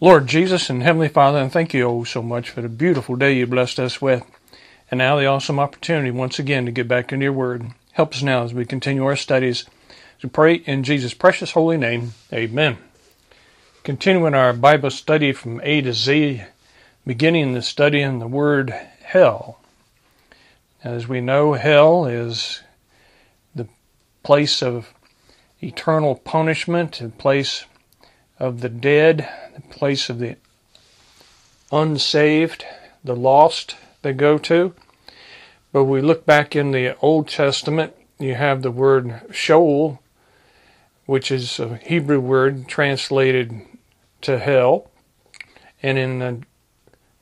Lord Jesus and Heavenly Father, and thank you oh so much for the beautiful day you blessed us with. And now the awesome opportunity once again to get back into your word. Help us now as we continue our studies. to pray in Jesus' precious holy name. Amen. Continuing our Bible study from A to Z, beginning the study in the word hell. As we know, hell is the place of eternal punishment, a place of the dead, the place of the unsaved, the lost they go to. But we look back in the Old Testament, you have the word Sheol, which is a Hebrew word translated to hell. And in the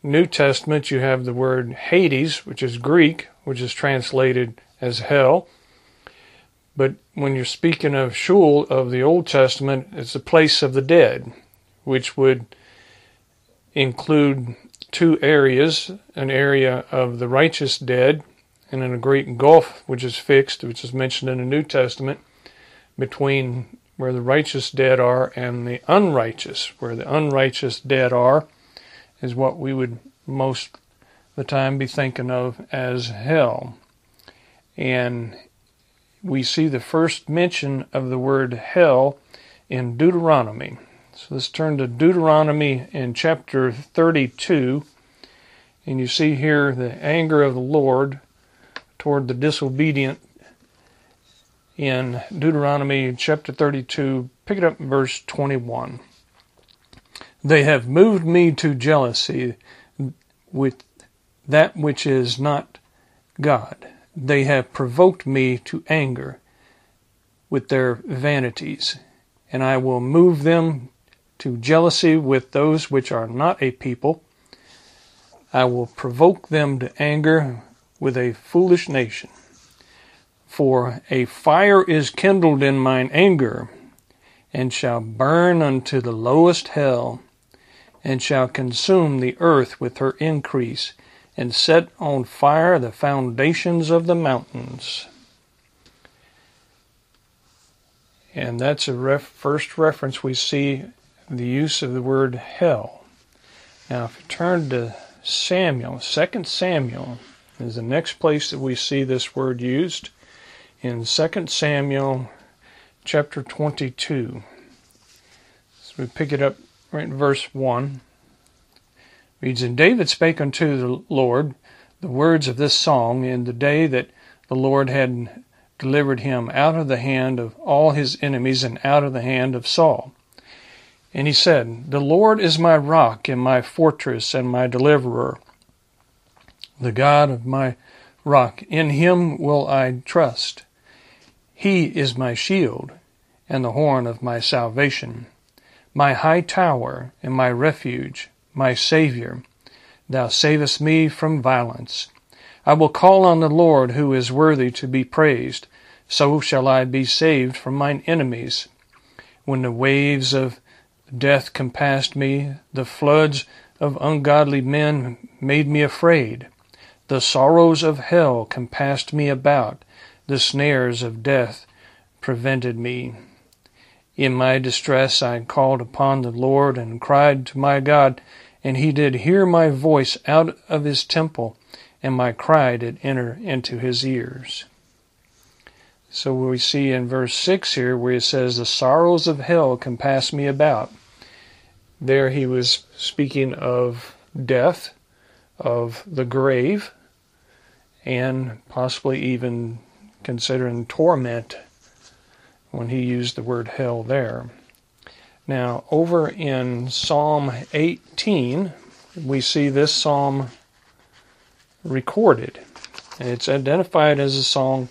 New Testament, you have the word Hades, which is Greek, which is translated as hell. But when you're speaking of Sheol of the Old Testament, it's the place of the dead, which would include two areas an area of the righteous dead, and then a great gulf which is fixed, which is mentioned in the New Testament, between where the righteous dead are and the unrighteous. Where the unrighteous dead are is what we would most the time be thinking of as hell. And we see the first mention of the word hell in Deuteronomy. So let's turn to Deuteronomy in chapter 32. And you see here the anger of the Lord toward the disobedient in Deuteronomy chapter 32. Pick it up in verse 21. They have moved me to jealousy with that which is not God they have provoked me to anger with their vanities, and I will move them to jealousy with those which are not a people. I will provoke them to anger with a foolish nation. For a fire is kindled in mine anger, and shall burn unto the lowest hell, and shall consume the earth with her increase, and set on fire the foundations of the mountains. And that's a ref- first reference we see the use of the word hell. Now, if you turn to Samuel, 2 Samuel is the next place that we see this word used in 2 Samuel chapter 22. So we pick it up right in verse 1 reads, And David spake unto the Lord the words of this song in the day that the Lord had delivered him out of the hand of all his enemies and out of the hand of Saul. And he said, The Lord is my rock and my fortress and my deliverer, the God of my rock. In him will I trust. He is my shield and the horn of my salvation, my high tower and my refuge my Saviour. Thou savest me from violence. I will call on the Lord who is worthy to be praised. So shall I be saved from mine enemies. When the waves of death compassed me, the floods of ungodly men made me afraid. The sorrows of hell compassed me about, the snares of death prevented me. In my distress I called upon the Lord and cried to my God, and he did hear my voice out of his temple, and my cry did enter into his ears. So we see in verse 6 here where it says, The sorrows of hell compass me about. There he was speaking of death, of the grave, and possibly even considering torment when he used the word hell there. Now, over in Psalm 18, we see this psalm recorded. And it's identified as a song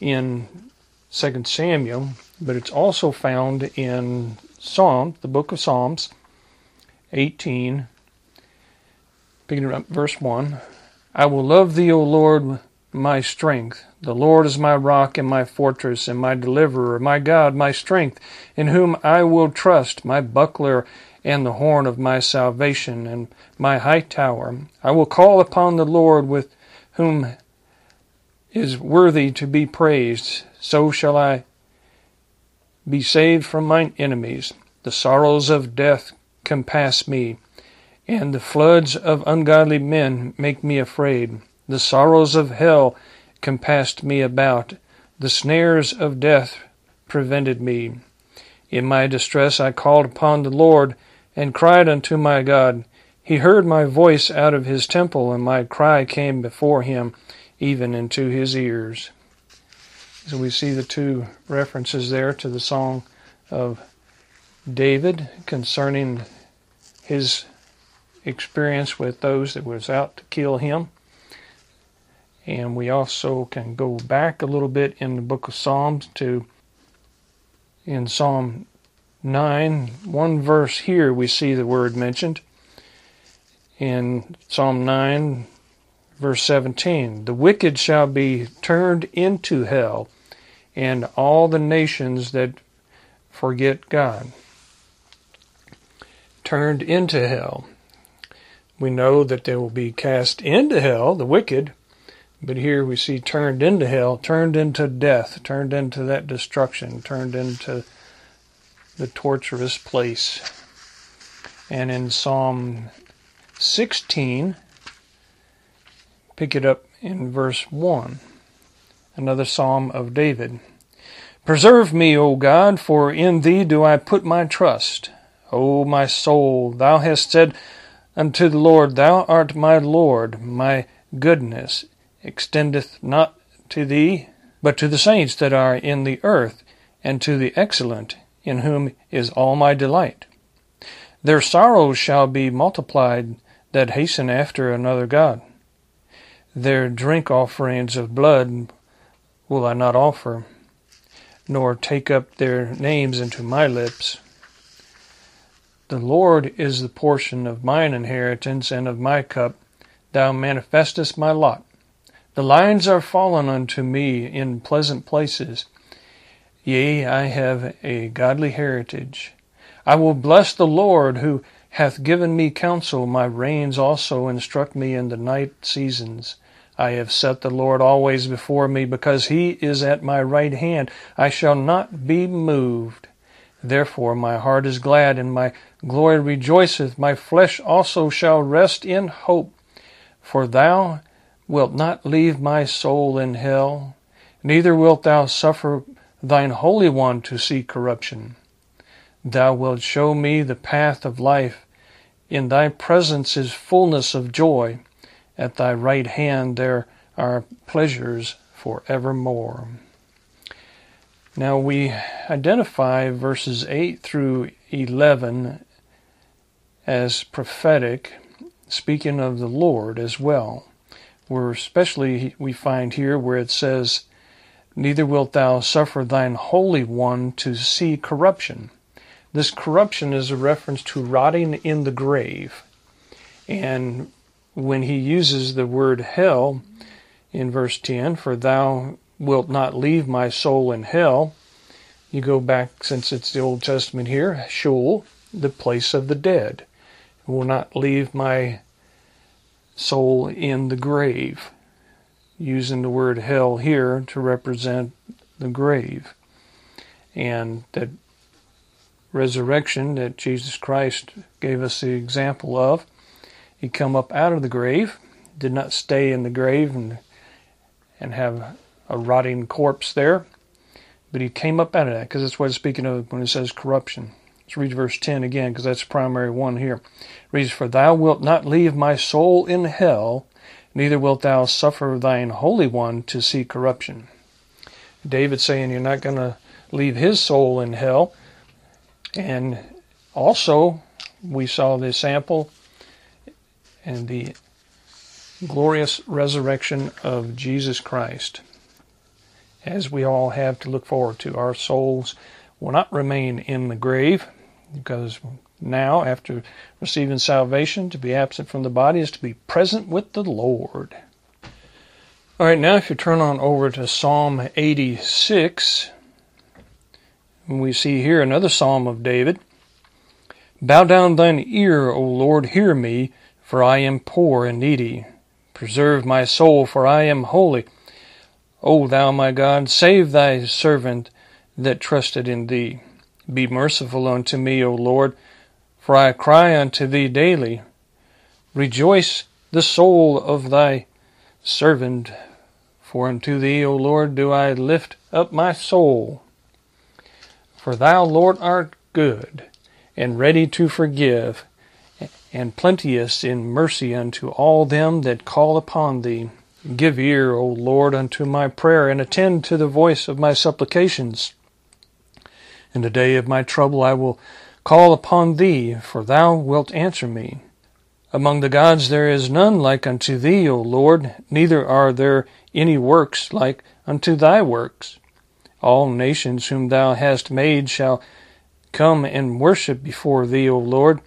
in 2 Samuel, but it's also found in Psalm, the book of Psalms 18, beginning up verse 1. I will love thee, O Lord, my strength. The Lord is my rock and my fortress and my deliverer, my God, my strength, in whom I will trust, my buckler and the horn of my salvation and my high tower. I will call upon the Lord with whom is worthy to be praised. So shall I be saved from mine enemies. The sorrows of death compass me, and the floods of ungodly men make me afraid. The sorrows of hell compassed me about, the snares of death prevented me. In my distress I called upon the Lord, and cried unto my God. He heard my voice out of his temple, and my cry came before him, even into his ears. So we see the two references there to the song of David concerning his experience with those that was out to kill him. And we also can go back a little bit in the book of Psalms to in Psalm 9, one verse here we see the word mentioned. In Psalm 9, verse 17, the wicked shall be turned into hell, and all the nations that forget God. Turned into hell. We know that they will be cast into hell, the wicked, but here we see turned into hell, turned into death, turned into that destruction, turned into the torturous place. And in Psalm 16, pick it up in verse 1, another psalm of David. Preserve me, O God, for in thee do I put my trust. O my soul, thou hast said unto the Lord, Thou art my Lord, my goodness extendeth not to thee, but to the saints that are in the earth, and to the excellent, in whom is all my delight. Their sorrows shall be multiplied that hasten after another God. Their drink offerings of blood will I not offer, nor take up their names into my lips. The Lord is the portion of mine inheritance and of my cup. Thou manifestest my lot. The lines are fallen unto me in pleasant places. Yea, I have a godly heritage. I will bless the Lord who hath given me counsel. My reins also instruct me in the night seasons. I have set the Lord always before me, because he is at my right hand. I shall not be moved. Therefore my heart is glad, and my glory rejoiceth. My flesh also shall rest in hope. For thou wilt not leave my soul in hell, neither wilt thou suffer thine Holy One to see corruption. Thou wilt show me the path of life. In thy presence is fullness of joy. At thy right hand there are pleasures for evermore. Now we identify verses 8 through 11 as prophetic, speaking of the Lord as well where especially we find here where it says, Neither wilt thou suffer thine Holy One to see corruption. This corruption is a reference to rotting in the grave. And when he uses the word hell in verse 10, for thou wilt not leave my soul in hell, you go back, since it's the Old Testament here, Sheol, the place of the dead. Will not leave my soul in the grave, using the word hell here to represent the grave. And that resurrection that Jesus Christ gave us the example of, he come up out of the grave, did not stay in the grave and and have a rotting corpse there, but he came up out of that because that's what it's speaking of when it says corruption. Let's read verse 10 again because that's the primary one here. It reads, For thou wilt not leave my soul in hell, neither wilt thou suffer thine Holy One to see corruption. David saying you're not going to leave his soul in hell. And also, we saw the sample and the glorious resurrection of Jesus Christ, as we all have to look forward to. Our souls will not remain in the grave, because now, after receiving salvation, to be absent from the body is to be present with the Lord. All right, now if you turn on over to Psalm 86, we see here another psalm of David. Bow down thine ear, O Lord, hear me, for I am poor and needy. Preserve my soul, for I am holy. O thou my God, save thy servant that trusted in thee. Be merciful unto me, O Lord, For I cry unto thee daily. Rejoice the soul of thy servant, for unto thee, O Lord, do I lift up my soul. For thou, Lord, art good, and ready to forgive, and plenteous in mercy unto all them that call upon thee. Give ear, O Lord, unto my prayer, and attend to the voice of my supplications. In the day of my trouble I will call upon thee, for thou wilt answer me. Among the gods there is none like unto thee, O Lord, neither are there any works like unto thy works. All nations whom thou hast made shall come and worship before thee, O Lord,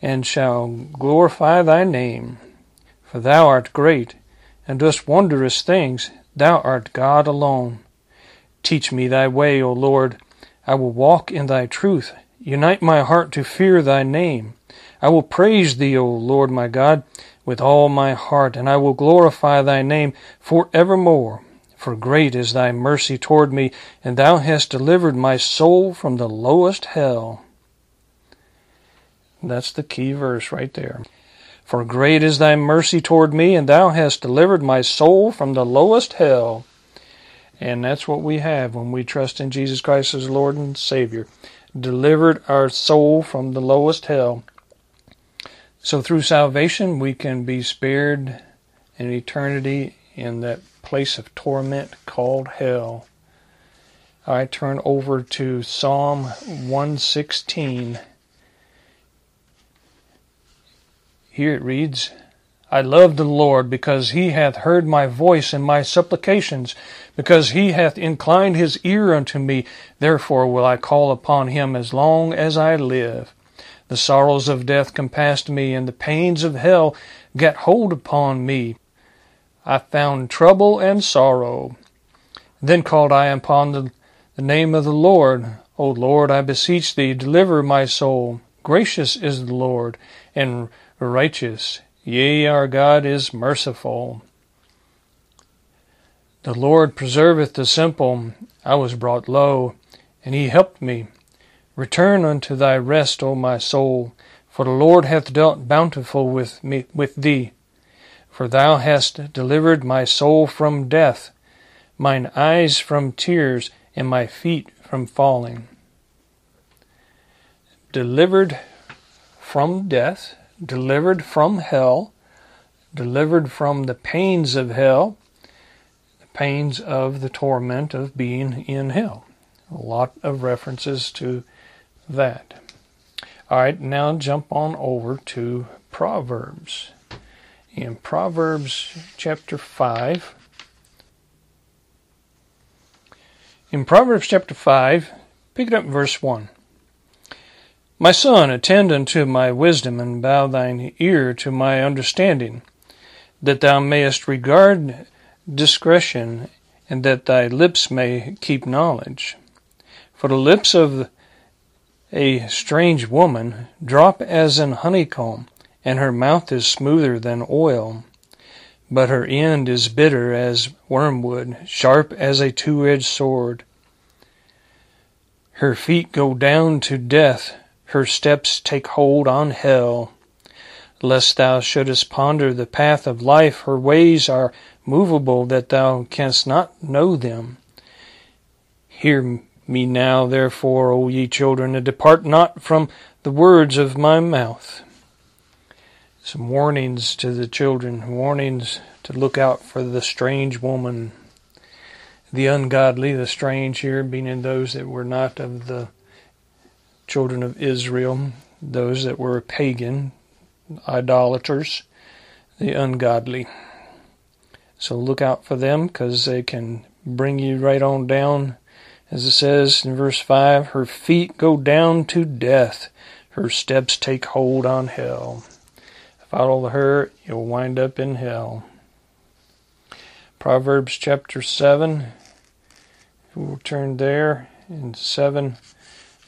and shall glorify thy name. For thou art great, and dost wondrous things. Thou art God alone. Teach me thy way, O Lord. I will walk in thy truth. Unite my heart to fear thy name. I will praise thee, O Lord my God, with all my heart, and I will glorify thy name for evermore. For great is thy mercy toward me, and thou hast delivered my soul from the lowest hell. That's the key verse right there. For great is thy mercy toward me, and thou hast delivered my soul from the lowest hell. And that's what we have when we trust in Jesus Christ as Lord and Savior. Delivered our soul from the lowest hell. So through salvation, we can be spared an eternity in that place of torment called hell. I turn over to Psalm 116. Here it reads, I love the Lord because he hath heard my voice and my supplications, because he hath inclined his ear unto me. Therefore will I call upon him as long as I live. The sorrows of death compassed me, and the pains of hell gat hold upon me. I found trouble and sorrow. Then called I upon the, the name of the Lord. O Lord, I beseech thee, deliver my soul. Gracious is the Lord, and righteous. Yea, our God is merciful. The Lord preserveth the simple. I was brought low, and he helped me. Return unto thy rest, O my soul, for the Lord hath dealt bountiful with me with thee. For thou hast delivered my soul from death, mine eyes from tears, and my feet from falling. Delivered from death, delivered from hell, delivered from the pains of hell, the pains of the torment of being in hell. A lot of references to that. All right, now jump on over to Proverbs. In Proverbs chapter 5, in Proverbs chapter 5, pick it up verse 1. My son, attend unto my wisdom, and bow thine ear to my understanding, that thou mayest regard discretion, and that thy lips may keep knowledge. For the lips of a strange woman drop as an honeycomb, and her mouth is smoother than oil. But her end is bitter as wormwood, sharp as a two edged sword. Her feet go down to death, her steps take hold on hell. Lest thou shouldest ponder the path of life, her ways are movable that thou canst not know them. Hear me now, therefore, O ye children, and depart not from the words of my mouth. Some warnings to the children, warnings to look out for the strange woman, the ungodly, the strange here being in those that were not of the children of Israel, those that were pagan, idolaters, the ungodly. So look out for them because they can bring you right on down as it says in verse 5, her feet go down to death, her steps take hold on hell. Follow her, you'll wind up in hell. Proverbs chapter 7, we'll turn there in 7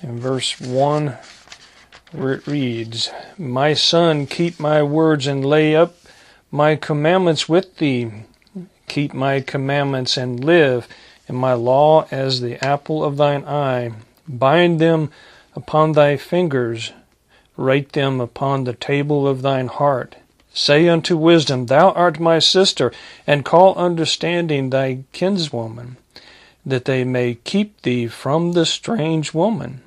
in verse 1 where it reads, My son, keep my words and lay up my commandments with thee. Keep my commandments and live and my law as the apple of thine eye. Bind them upon thy fingers, Write them upon the table of thine heart. Say unto wisdom, Thou art my sister, and call understanding thy kinswoman, that they may keep thee from the strange woman,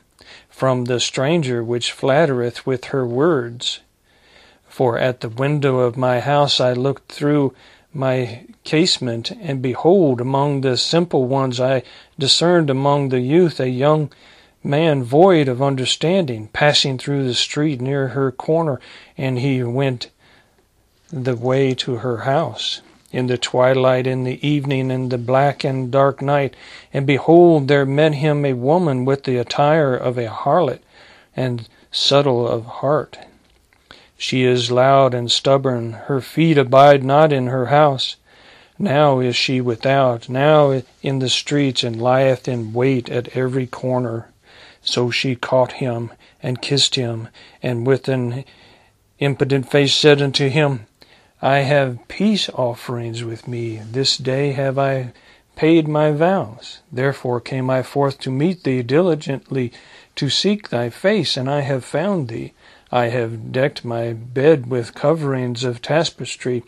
from the stranger which flattereth with her words. For at the window of my house I looked through my casement, and behold, among the simple ones I discerned among the youth a young man void of understanding, passing through the street near her corner, and he went the way to her house. In the twilight, in the evening, in the black and dark night, and behold, there met him a woman with the attire of a harlot, and subtle of heart. She is loud and stubborn, her feet abide not in her house. Now is she without, now in the streets, and lieth in wait at every corner. So she caught him, and kissed him, and with an impudent face said unto him, I have peace offerings with me. This day have I paid my vows. Therefore came I forth to meet thee diligently, to seek thy face, and I have found thee. I have decked my bed with coverings of tapestry,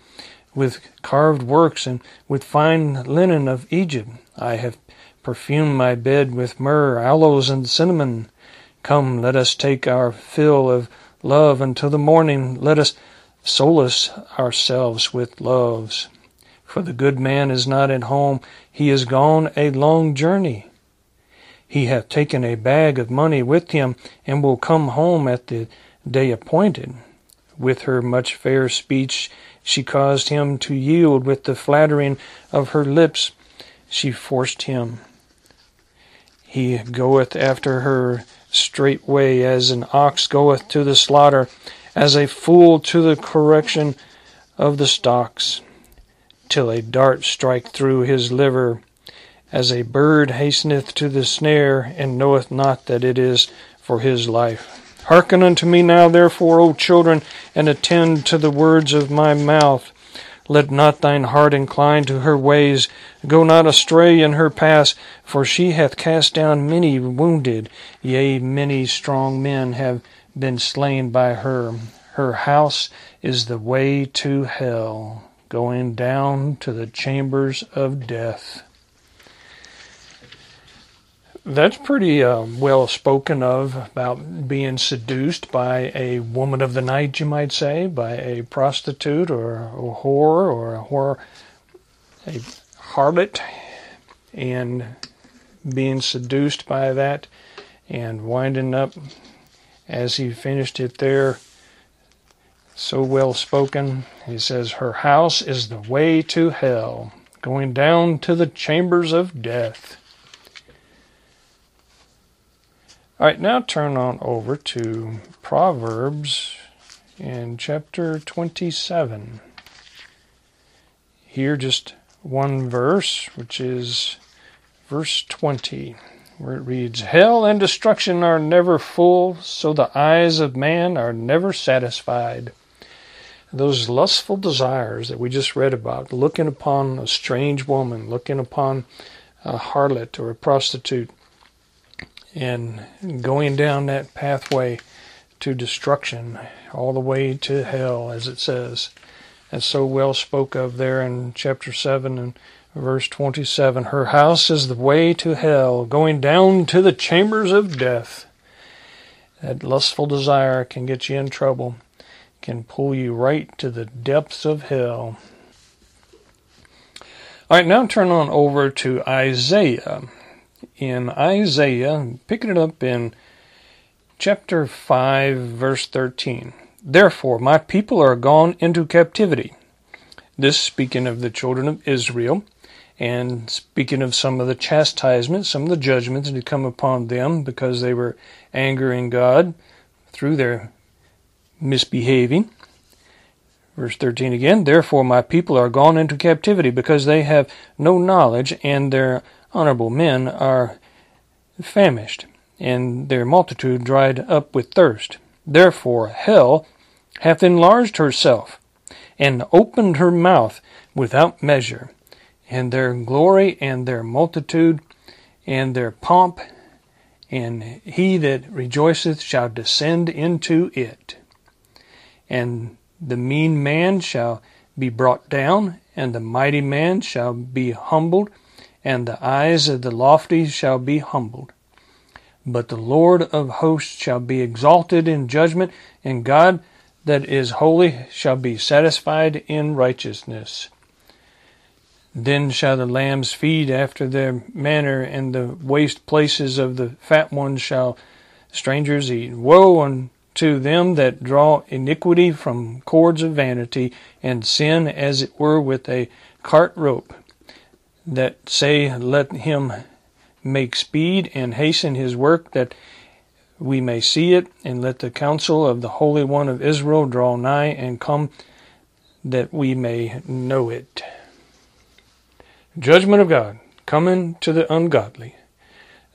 with carved works, and with fine linen of Egypt. I have perfumed my bed with myrrh, aloes, and cinnamon. Come, let us take our fill of love until the morning. Let us solace ourselves with loves. For the good man is not at home, he is gone a long journey. He hath taken a bag of money with him, and will come home at the day appointed. With her much fair speech she caused him to yield, with the flattering of her lips she forced him. He goeth after her straightway as an ox goeth to the slaughter, as a fool to the correction of the stocks, till a dart strike through his liver, as a bird hasteneth to the snare, and knoweth not that it is for his life. Hearken unto me now, therefore, O children, and attend to the words of my mouth. Let not thine heart incline to her ways. Go not astray in her paths, for she hath cast down many wounded. Yea, many strong men have been slain by her. Her house is the way to hell, going down to the chambers of death. That's pretty uh, well spoken of about being seduced by a woman of the night, you might say, by a prostitute or a whore or a whore, a harlot, and being seduced by that and winding up as he finished it there. So well spoken. He says, Her house is the way to hell, going down to the chambers of death. All right, now turn on over to Proverbs in chapter 27. Here, just one verse, which is verse 20, where it reads Hell and destruction are never full, so the eyes of man are never satisfied. Those lustful desires that we just read about, looking upon a strange woman, looking upon a harlot or a prostitute and going down that pathway to destruction, all the way to hell, as it says. That's so well spoke of there in chapter 7 and verse 27. Her house is the way to hell, going down to the chambers of death. That lustful desire can get you in trouble, can pull you right to the depths of hell. All right, now turn on over to Isaiah in Isaiah, picking it up in chapter 5, verse 13. Therefore, my people are gone into captivity. This speaking of the children of Israel, and speaking of some of the chastisements, some of the judgments that had come upon them because they were angering God through their misbehaving. Verse 13 again, Therefore my people are gone into captivity because they have no knowledge, and their honorable men are famished, and their multitude dried up with thirst. Therefore hell hath enlarged herself, and opened her mouth without measure, and their glory and their multitude and their pomp and he that rejoiceth shall descend into it. And the mean man shall be brought down, and the mighty man shall be humbled, and the eyes of the lofty shall be humbled. But the Lord of hosts shall be exalted in judgment, and God that is holy shall be satisfied in righteousness. Then shall the lambs feed after their manner, and the waste places of the fat ones shall strangers eat. Woe unto them that draw iniquity from cords of vanity, and sin as it were with a cart rope, that say, Let him make speed and hasten his work that we may see it, and let the counsel of the Holy One of Israel draw nigh and come that we may know it. Judgment of God coming to the ungodly.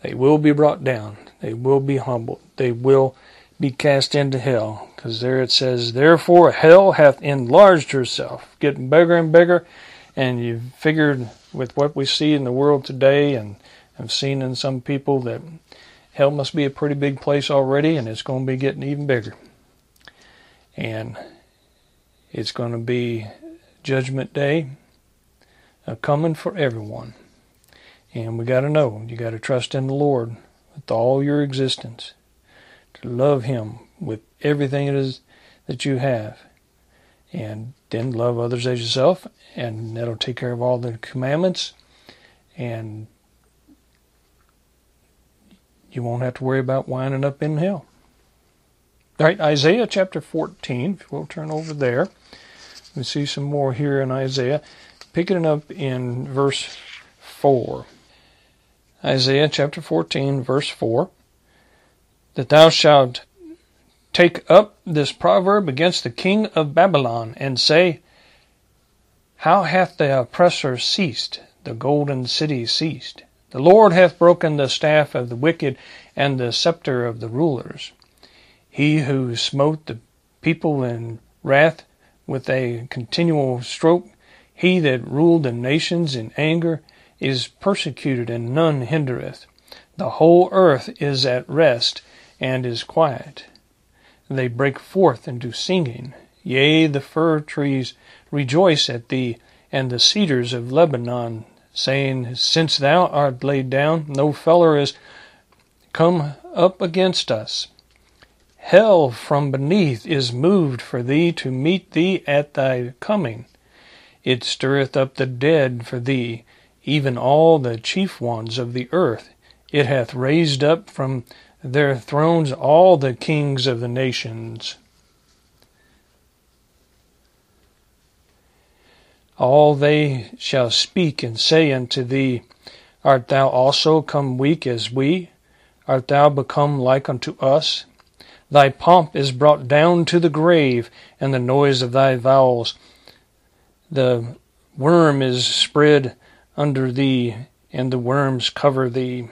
They will be brought down. They will be humbled. They will be cast into hell. Because there it says, Therefore hell hath enlarged herself, getting bigger and bigger. And you figured with what we see in the world today and I've seen in some people that hell must be a pretty big place already and it's going to be getting even bigger. And it's going to be judgment day uh, coming for everyone. And we got to know, you got to trust in the Lord with all your existence, to love Him with everything it is that you have, and then love others as yourself, and that'll take care of all the commandments, and you won't have to worry about winding up in hell. All right, Isaiah chapter 14, if we'll turn over there. We see some more here in Isaiah. Picking it up in verse 4. Isaiah chapter 14, verse 4. That thou shalt take up this proverb against the king of Babylon, and say, How hath the oppressor ceased, the golden city ceased? The Lord hath broken the staff of the wicked and the scepter of the rulers. He who smote the people in wrath with a continual stroke, he that ruled the nations in anger, is persecuted and none hindereth. The whole earth is at rest and is quiet. They break forth into singing. Yea, the fir trees rejoice at thee, and the cedars of Lebanon saying, Since thou art laid down, no feller is come up against us. Hell from beneath is moved for thee to meet thee at thy coming. It stirreth up the dead for thee, even all the chief ones of the earth. It hath raised up from their thrones all the kings of the nations. all they shall speak and say unto thee, Art thou also come weak as we? Art thou become like unto us? Thy pomp is brought down to the grave, and the noise of thy vowels. The worm is spread under thee, and the worms cover thee.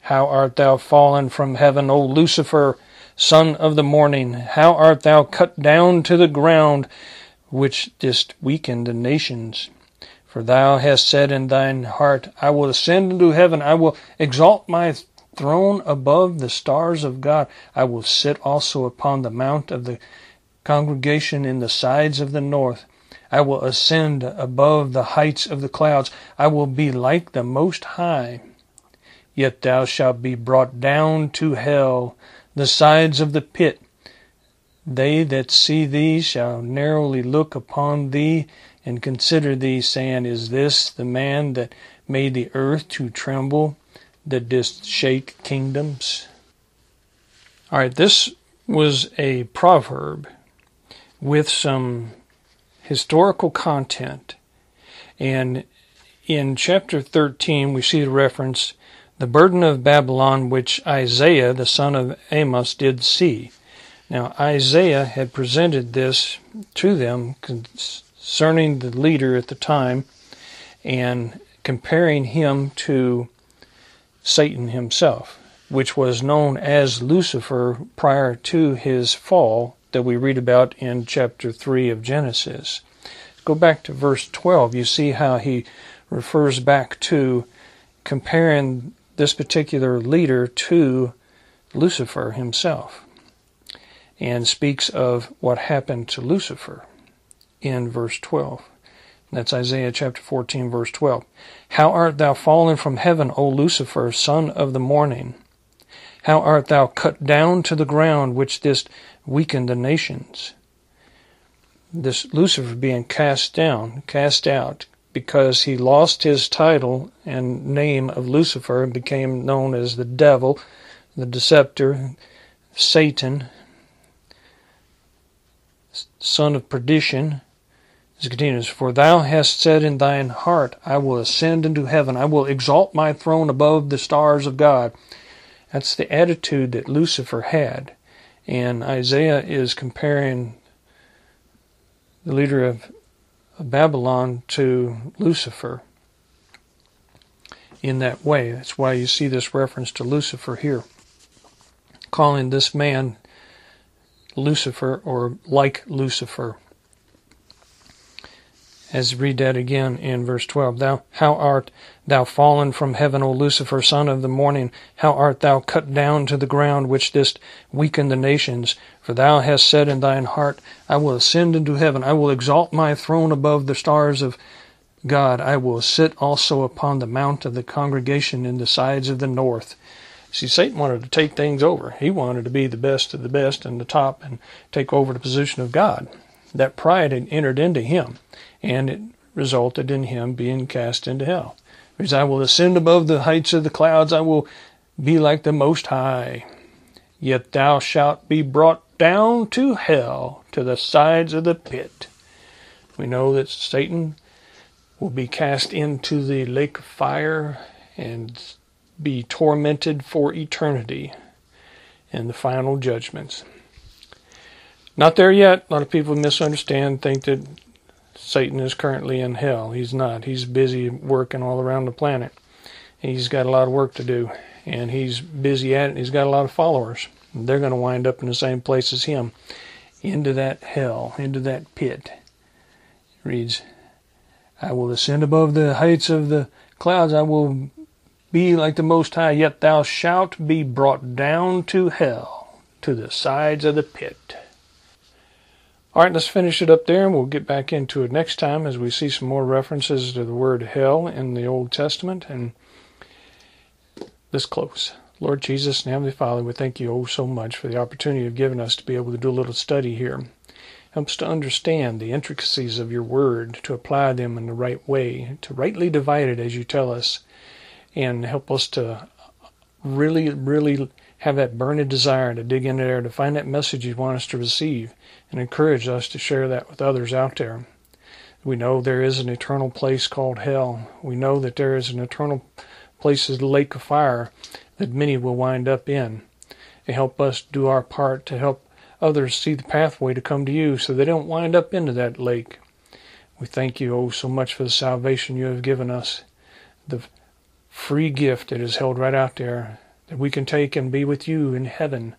How art thou fallen from heaven, O Lucifer, son of the morning? How art thou cut down to the ground? which didst weaken the nations. For thou hast said in thine heart, I will ascend into heaven, I will exalt my throne above the stars of God, I will sit also upon the mount of the congregation in the sides of the north. I will ascend above the heights of the clouds, I will be like the Most High. Yet thou shalt be brought down to hell, the sides of the pit, they that see thee shall narrowly look upon thee and consider thee, saying, Is this the man that made the earth to tremble, that didst shake kingdoms? All right, this was a proverb with some historical content. And in chapter 13, we see the reference, the burden of Babylon, which Isaiah, the son of Amos, did see. Now, Isaiah had presented this to them concerning the leader at the time and comparing him to Satan himself, which was known as Lucifer prior to his fall that we read about in chapter 3 of Genesis. Go back to verse 12. You see how he refers back to comparing this particular leader to Lucifer himself and speaks of what happened to Lucifer in verse 12. That's Isaiah chapter 14, verse 12. How art thou fallen from heaven, O Lucifer, son of the morning? How art thou cut down to the ground, which didst weaken the nations? This Lucifer being cast down, cast out, because he lost his title and name of Lucifer and became known as the devil, the deceptor, Satan, son of perdition. It continues, For thou hast said in thine heart, I will ascend into heaven, I will exalt my throne above the stars of God. That's the attitude that Lucifer had. And Isaiah is comparing the leader of Babylon to Lucifer in that way. That's why you see this reference to Lucifer here, calling this man Lucifer or like Lucifer. As read that again in verse 12. Thou, how art thou fallen from heaven, O Lucifer, son of the morning? How art thou cut down to the ground, which didst weaken the nations? For thou hast said in thine heart, I will ascend into heaven, I will exalt my throne above the stars of God, I will sit also upon the mount of the congregation in the sides of the north. See, Satan wanted to take things over. He wanted to be the best of the best and the top and take over the position of God. That pride had entered into him and it resulted in him being cast into hell. Because I will ascend above the heights of the clouds, I will be like the Most High. Yet thou shalt be brought down to hell, to the sides of the pit. We know that Satan will be cast into the lake of fire and be tormented for eternity in the final judgments. Not there yet. A lot of people misunderstand, think that Satan is currently in hell. He's not. He's busy working all around the planet. He's got a lot of work to do, and he's busy at it. He's got a lot of followers. They're going to wind up in the same place as him, into that hell, into that pit. It reads, I will ascend above the heights of the clouds. I will be like the Most High, yet thou shalt be brought down to hell, to the sides of the pit. All right, let's finish it up there, and we'll get back into it next time as we see some more references to the word hell in the Old Testament. And this close. Lord Jesus and Heavenly Father, we thank you oh so much for the opportunity you've given us to be able to do a little study here. Help us to understand the intricacies of your word, to apply them in the right way, to rightly divide it as you tell us, and help us to really, really have that burning desire to dig in there to find that message you want us to receive and encourage us to share that with others out there. We know there is an eternal place called hell. We know that there is an eternal place as the lake of fire that many will wind up in. And help us do our part to help others see the pathway to come to you so they don't wind up into that lake. We thank you, oh, so much for the salvation you have given us, the free gift that is held right out there that we can take and be with you in heaven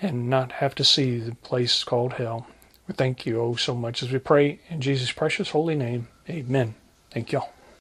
and not have to see the place called hell. We thank you oh so much as we pray in Jesus' precious holy name. Amen. Thank y'all.